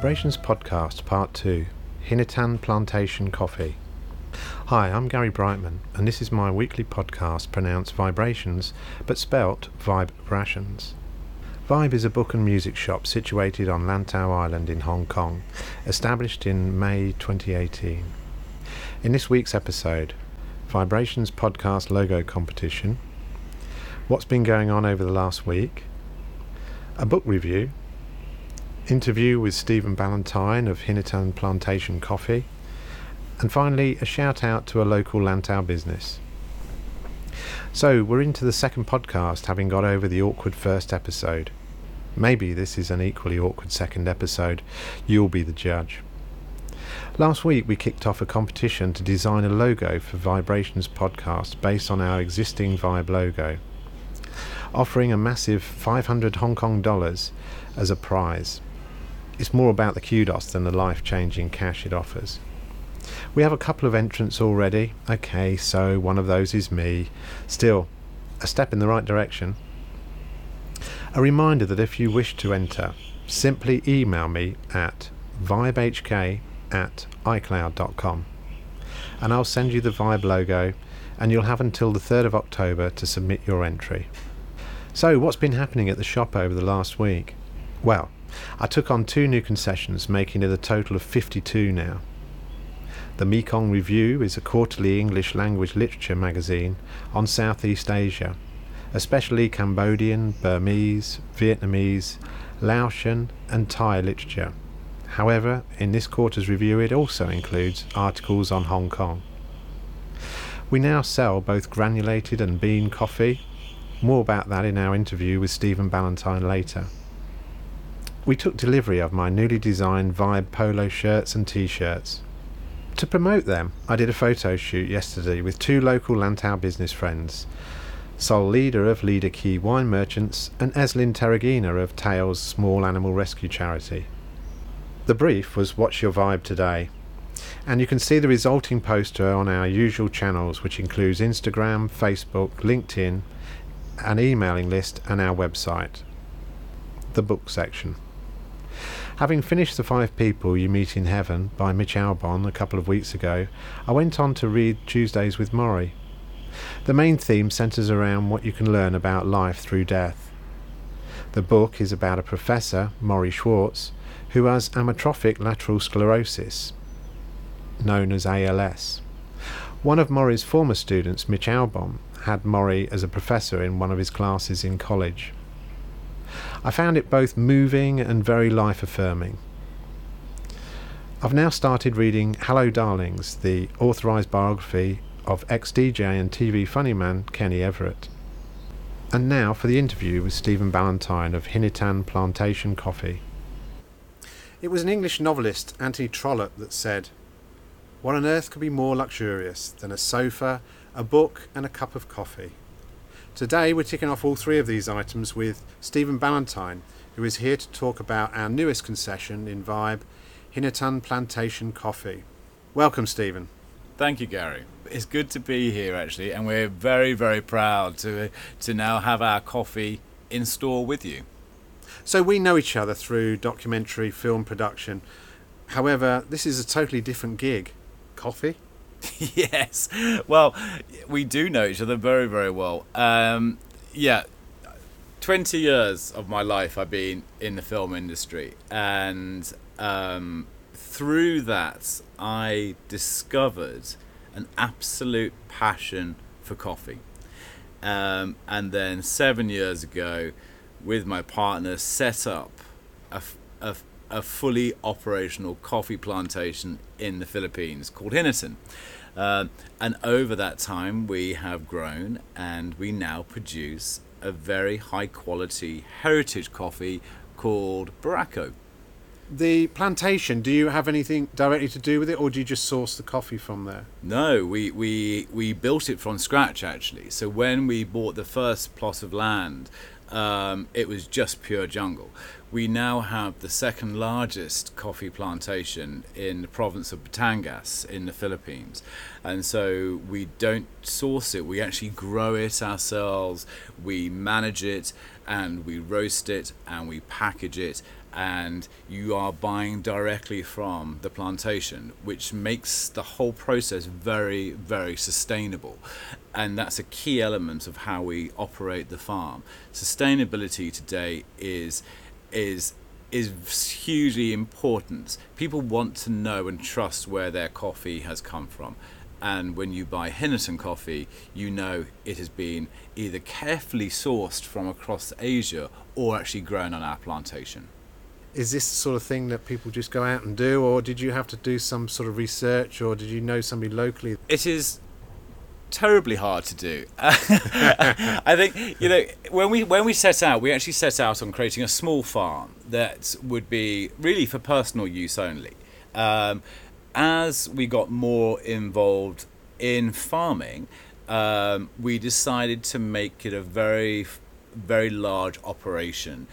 Vibrations Podcast Part 2 Hinitan Plantation Coffee. Hi, I'm Gary Brightman, and this is my weekly podcast pronounced Vibrations but spelt Vibe Rations. Vibe is a book and music shop situated on Lantau Island in Hong Kong, established in May 2018. In this week's episode, Vibrations Podcast Logo Competition, what's been going on over the last week, a book review, interview with Steven Ballantyne of Hinitan Plantation Coffee, and finally a shout out to a local Lantau business. So we're into the second podcast, having got over the awkward first episode. Maybe this is an equally awkward second episode. You'll be the judge. Last week we kicked off a competition to design a logo for Vibrations podcast based on our existing Vibe logo, offering a massive 500 Hong Kong dollars as a prize. It's more about the kudos than the life changing cash it offers. We have a couple of entrants already. Okay, so one of those is me. Still, a step in the right direction. A reminder that if you wish to enter, simply email me at vibehk at icloud.com and I'll send you the Vibe logo and you'll have until the 3rd of October to submit your entry. So, what's been happening at the shop over the last week? Well, I took on two new concessions, making it a total of 52 now. The Mekong Review is a quarterly English language literature magazine on Southeast Asia, especially Cambodian, Burmese, Vietnamese, Laotian, and Thai literature. However, in this quarter's review, it also includes articles on Hong Kong. We now sell both granulated and bean coffee. More about that in our interview with Steven Ballantyne later. We took delivery of my newly designed Vibe polo shirts and t shirts. To promote them, I did a photo shoot yesterday with two local Lantau business friends Sol Leader of Leader Key Wine Merchants and Eslin Terragina of Tails Small Animal Rescue Charity. The brief was What's Your Vibe Today? And you can see the resulting poster on our usual channels, which includes Instagram, Facebook, LinkedIn, an emailing list, and our website. The book section. Having finished The Five People You Meet in Heaven by Mitch Albom a couple of weeks ago, I went on to read Tuesdays with Morrie. The main theme centres around what you can learn about life through death. The book is about a professor, Morrie Schwartz, who has amyotrophic lateral sclerosis, known as ALS. One of Morrie's former students, Mitch Albom, had Morrie as a professor in one of his classes in college. I found it both moving and very life affirming. I've now started reading Hello Darlings, the authorised biography of ex DJ and TV funny man Kenny Everett. And now for the interview with Steven Ballantyne of Hinitan Plantation Coffee. It was an English novelist, Anthony Trollope, that said, What on earth could be more luxurious than a sofa, a book, and a cup of coffee? Today we're ticking off all three of these items with Steven Ballantyne, who is here to talk about our newest concession in Vibe, Hinitan Plantation Coffee. Welcome, Steven. Thank you, Gary. It's good to be here, actually, and we're very, very proud to to now have our coffee in store with you. So we know each other through documentary film production. However, this is a totally different gig. Coffee? yes. Well, we do know each other very, very well. Um, yeah. 20 years of my life I've been in the film industry. And um, through that, I discovered an absolute passion for coffee. Um, and then seven years ago, with my partner, set up a, a, a fully operational coffee plantation in the Philippines called Hinitan. Uh, and over that time, we have grown and we now produce a very high quality heritage coffee called Barako. The plantation, do you have anything directly to do with it or do you just source the coffee from there? No, we, we, we built it from scratch actually. So when we bought the first plot of land, um, it was just pure jungle. We now have the second largest coffee plantation in the province of Batangas in the Philippines. And so we don't source it, we actually grow it ourselves, we manage it, and we roast it, and we package it, and you are buying directly from the plantation, which makes the whole process very, very sustainable. And that's a key element of how we operate the farm. Sustainability today is is is hugely important. People want to know and trust where their coffee has come from. And when you buy Hinitan coffee, you know it has been either carefully sourced from across Asia or actually grown on our plantation. Is this the sort of thing that people just go out and do, or did you have to do some sort of research, or did you know somebody locally? It is terribly hard to do. I think you know when we when we set out, we actually set out on creating a small farm that would be really for personal use only. Um, as we got more involved in farming, um, we decided to make it a very very large operation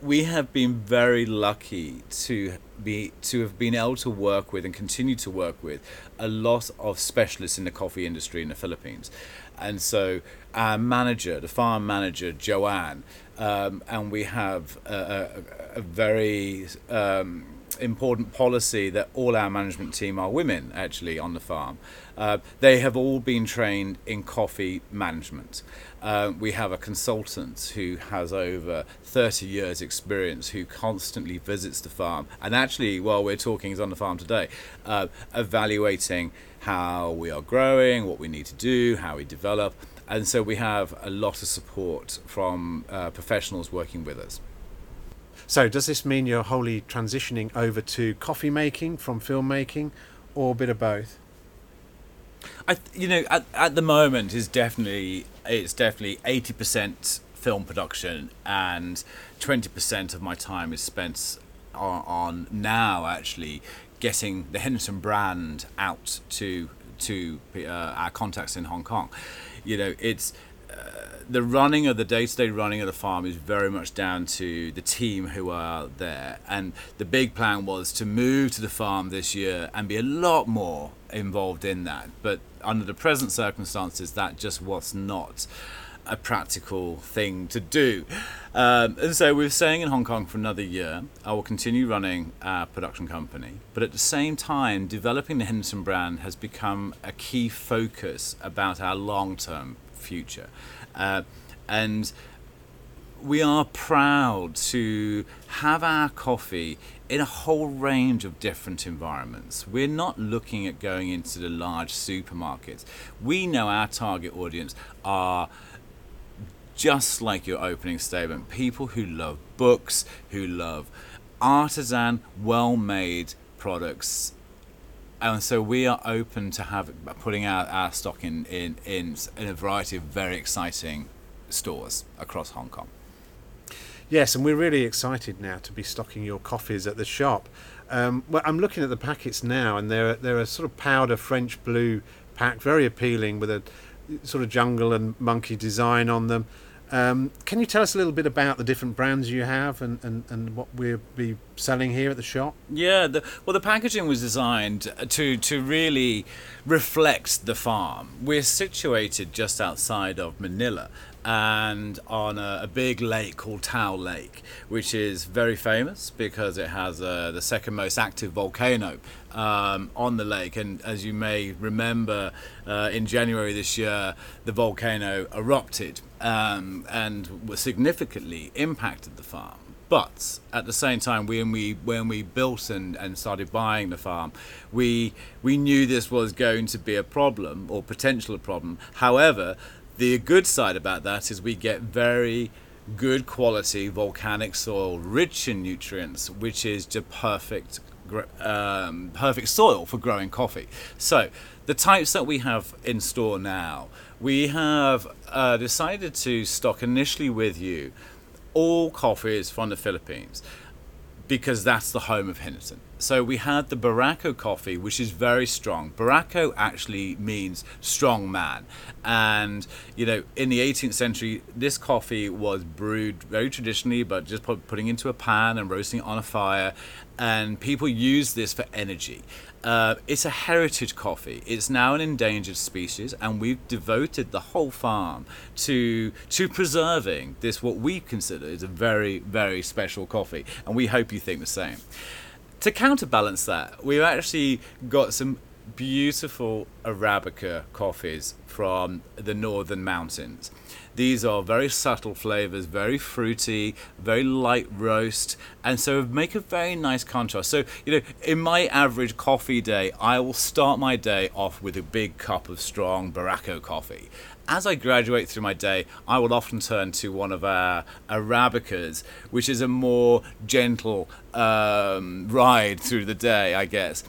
we have been very lucky to be to have been able to work with and continue to work with a lot of specialists in the coffee industry in the Philippines, and so our manager, the farm manager Joanne, um, and we have a, a, a very um, important policy that all our management team are women actually on the farm. Uh, they have all been trained in coffee management. Uh, we have a consultant who has over 30 years experience who constantly visits the farm. And actually while we're talking is on the farm today uh, evaluating how we are growing what we need to do how we develop. And so we have a lot of support from uh, professionals working with us. So, does this mean you're wholly transitioning over to coffee making from filmmaking, or a bit of both? I, you know, at, at the moment is definitely it's definitely eighty percent film production and twenty percent of my time is spent on, on now actually getting the Hinitan brand out to to uh, our contacts in Hong Kong. You know, it's the running of the day-to-day running of the farm is very much down to the team who are there. And the big plan was to move to the farm this year and be a lot more involved in that. But under the present circumstances that just was not a practical thing to do. Um, and so we're staying in hong kong for another year. I will continue running our production company. But at the same time developing the Hinitan brand has become a key focus about our long-term future uh, and we are proud to have our coffee in a whole range of different environments. We're not looking at going into the large supermarkets. We know our target audience are just like your opening statement people who love books, who love artisan, well made products. And so we are open to have putting our, our stock in, in, in, in a variety of very exciting stores across Hong Kong. Yes, and we're really excited now to be stocking your coffees at the shop. Um, well, I'm looking at the packets now, and they're they're a sort of powder French blue pack, very appealing with a sort of jungle and monkey design on them. Um, can you tell us a little bit about the different brands you have and, and, and what we'll be selling here at the shop? Yeah, the, well, the packaging was designed to, to really reflect the farm. We're situated just outside of Manila, and on a, a, big lake called Taal Lake, which is very famous because it has uh, the second most active volcano um, on the lake. And as you may remember, uh, in January this year, the volcano erupted um, and significantly impacted the farm. But at the same time, when we when we built and, and started buying the farm, we we knew this was going to be a problem or potential problem. However, the good side about that is we get very good quality volcanic soil, rich in nutrients, which is just perfect, um, perfect soil for growing coffee. So the types that we have in store now, we have uh, decided to stock initially with you all coffees from the Philippines because that's the home of Hinitan. So we had the Barako coffee, which is very strong. Barako actually means strong man. And, you know, in the 18th century, this coffee was brewed very traditionally, but just put, putting into a pan and roasting it on a fire. And people use this for energy. Uh, it's a heritage coffee. It's now an endangered species, and we've devoted the whole farm to to preserving this. What we consider is a very very special coffee, and we hope you think the same to counterbalance that, we've actually got some beautiful Arabica coffees from the northern mountains. These are very subtle flavors, very fruity, very light roast, and so make a very nice contrast. So, you know, in my average coffee day, I will start my day off with a big cup of strong Barako coffee as I graduate through my day, I will often turn to one of our Arabicas, which is a more gentle um, ride through the day, I guess.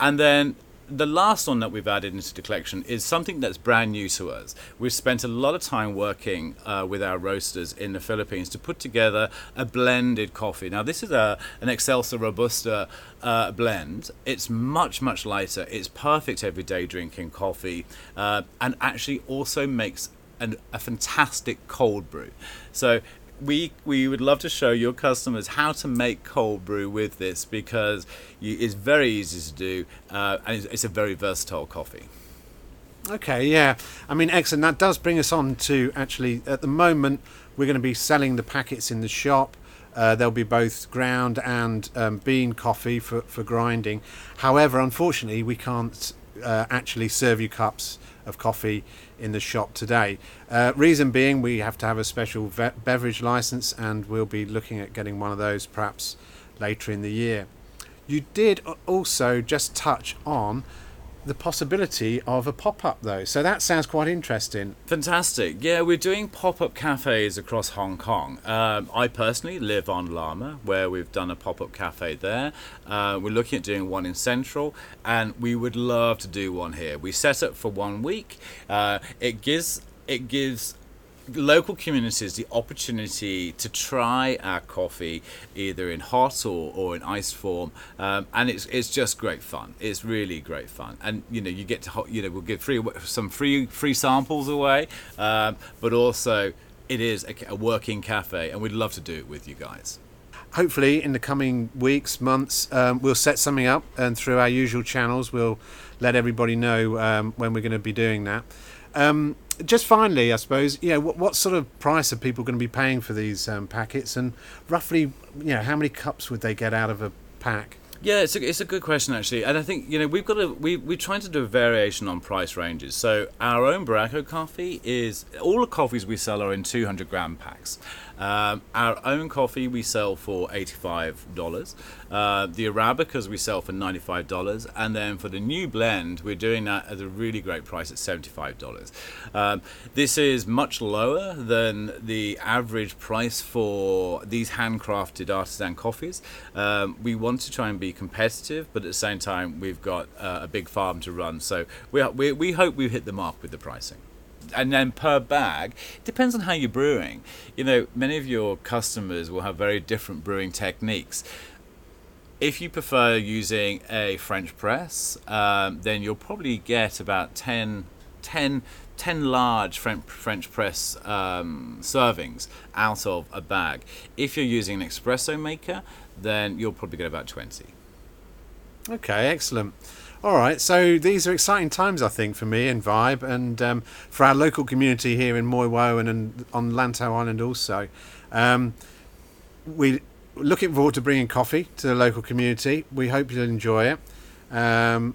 And then the last one that we've added into the collection is something that's brand new to us. We've spent a lot of time working uh, with our roasters in the Philippines to put together a blended coffee. Now, this is a, an Excelsa Robusta uh, blend. It's much, much lighter. It's perfect everyday drinking coffee uh, and actually also makes an, a fantastic cold brew. So we we would love to show your customers how to make cold brew with this because you, it's very easy to do uh, and it's, it's, a very versatile coffee. Okay, yeah. I mean, excellent. That does bring us on to actually, at the moment, we're going to be selling the packets in the shop. Uh, there'll be both ground and um, bean coffee for, for grinding. However, unfortunately, we can't uh, actually serve you cups of coffee in the shop today. Uh, reason being, we have to have a special ve- beverage license, and we'll be looking at getting one of those perhaps later in the year. You did also just touch on the possibility of a pop up though. So that sounds quite interesting. Fantastic. Yeah, we're doing pop up cafes across Hong Kong. Um, I personally live on Lamma, where we've done a pop up cafe there. Uh, we're looking at doing one in Central, and we would love to do one here. We set up for one week. Uh, it gives it gives local communities the opportunity to try our coffee either in hot or, or in ice form um, and it's it's just great fun. It's really great fun. And you know you get to you know we'll give free some free free samples away um, but also it is a, a working cafe and we'd love to do it with you guys. Hopefully in the coming weeks months um, we'll set something up and through our usual channels we'll let everybody know um, when we're going to be doing that. Um, just finally, I suppose, you know, what, what, sort of price are people going to be paying for these um, packets, and roughly, you know, how many cups would they get out of a pack? Yeah, it's a, it's a good question actually, and I think you know we've got a we we're trying to do a variation on price ranges. So our own Barako coffee is all the coffees we sell are in 200 gram packs. Um, our own coffee we sell for $85. Uh, the Arabicas we sell for $95. And then for the new blend, we're doing that at a really great price at $75. Um, this is much lower than the average price for these handcrafted artisan coffees. Um, we want to try and be competitive, but at the same time, we've got uh, a big farm to run. So we, we, we hope we hit the mark with the pricing and then per bag it depends on how you're brewing you know many of your customers will have very different brewing techniques if you prefer using a french press um, then you'll probably get about 10 10 10 large French, French press um, servings out of a bag. If you're using an espresso maker, then you'll probably get about 20. Okay, excellent. All right, so these are exciting times, I think, for me and Vibe, and um, for our local community here in Mui Wo and, on Lantau Island also. Um, we looking forward to bringing coffee to the local community. We hope you'll enjoy it. Um,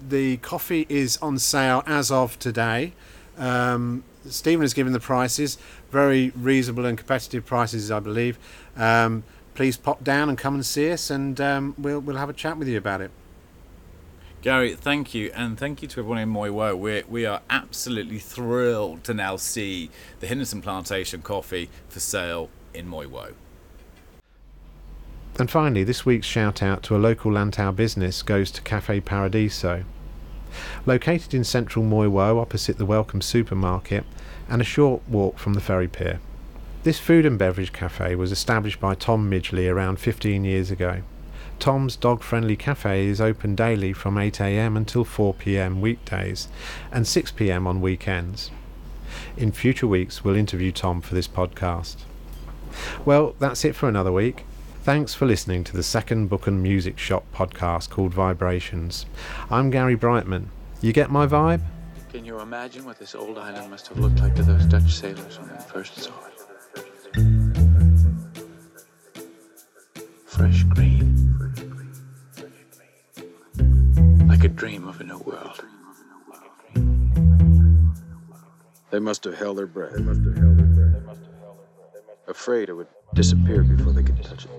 the coffee is on sale as of today. Um, Steven has given the prices, very reasonable and competitive prices, I believe. Um, please pop down and come and see us, and um, we'll we'll have a chat with you about it. Gary, thank you, and thank you to everyone in Mui Wo. we we are absolutely thrilled to now see the Hinitan Plantation coffee for sale in Mui Wo. And finally, this week's shout out to a local Lantau business goes to Cafe Paradiso. Located in central Mui Wo, opposite the Welcome supermarket, and a short walk from the ferry pier. This food and beverage cafe was established by Tom Midgley around 15 years ago. Tom's Dog Friendly Cafe is open daily from 8am until 4pm weekdays and 6pm on weekends. In future weeks, we'll interview Tom for this podcast. Well, that's it for another week. Thanks for listening to the second book and music shop podcast called Vibrations. I'm Gary Brightman. You get my vibe? Can you imagine what this old island must have looked like to those Dutch sailors when they first saw it? Like a dream of a new world. They must have held their breath. Afraid it would disappear before they could touch it.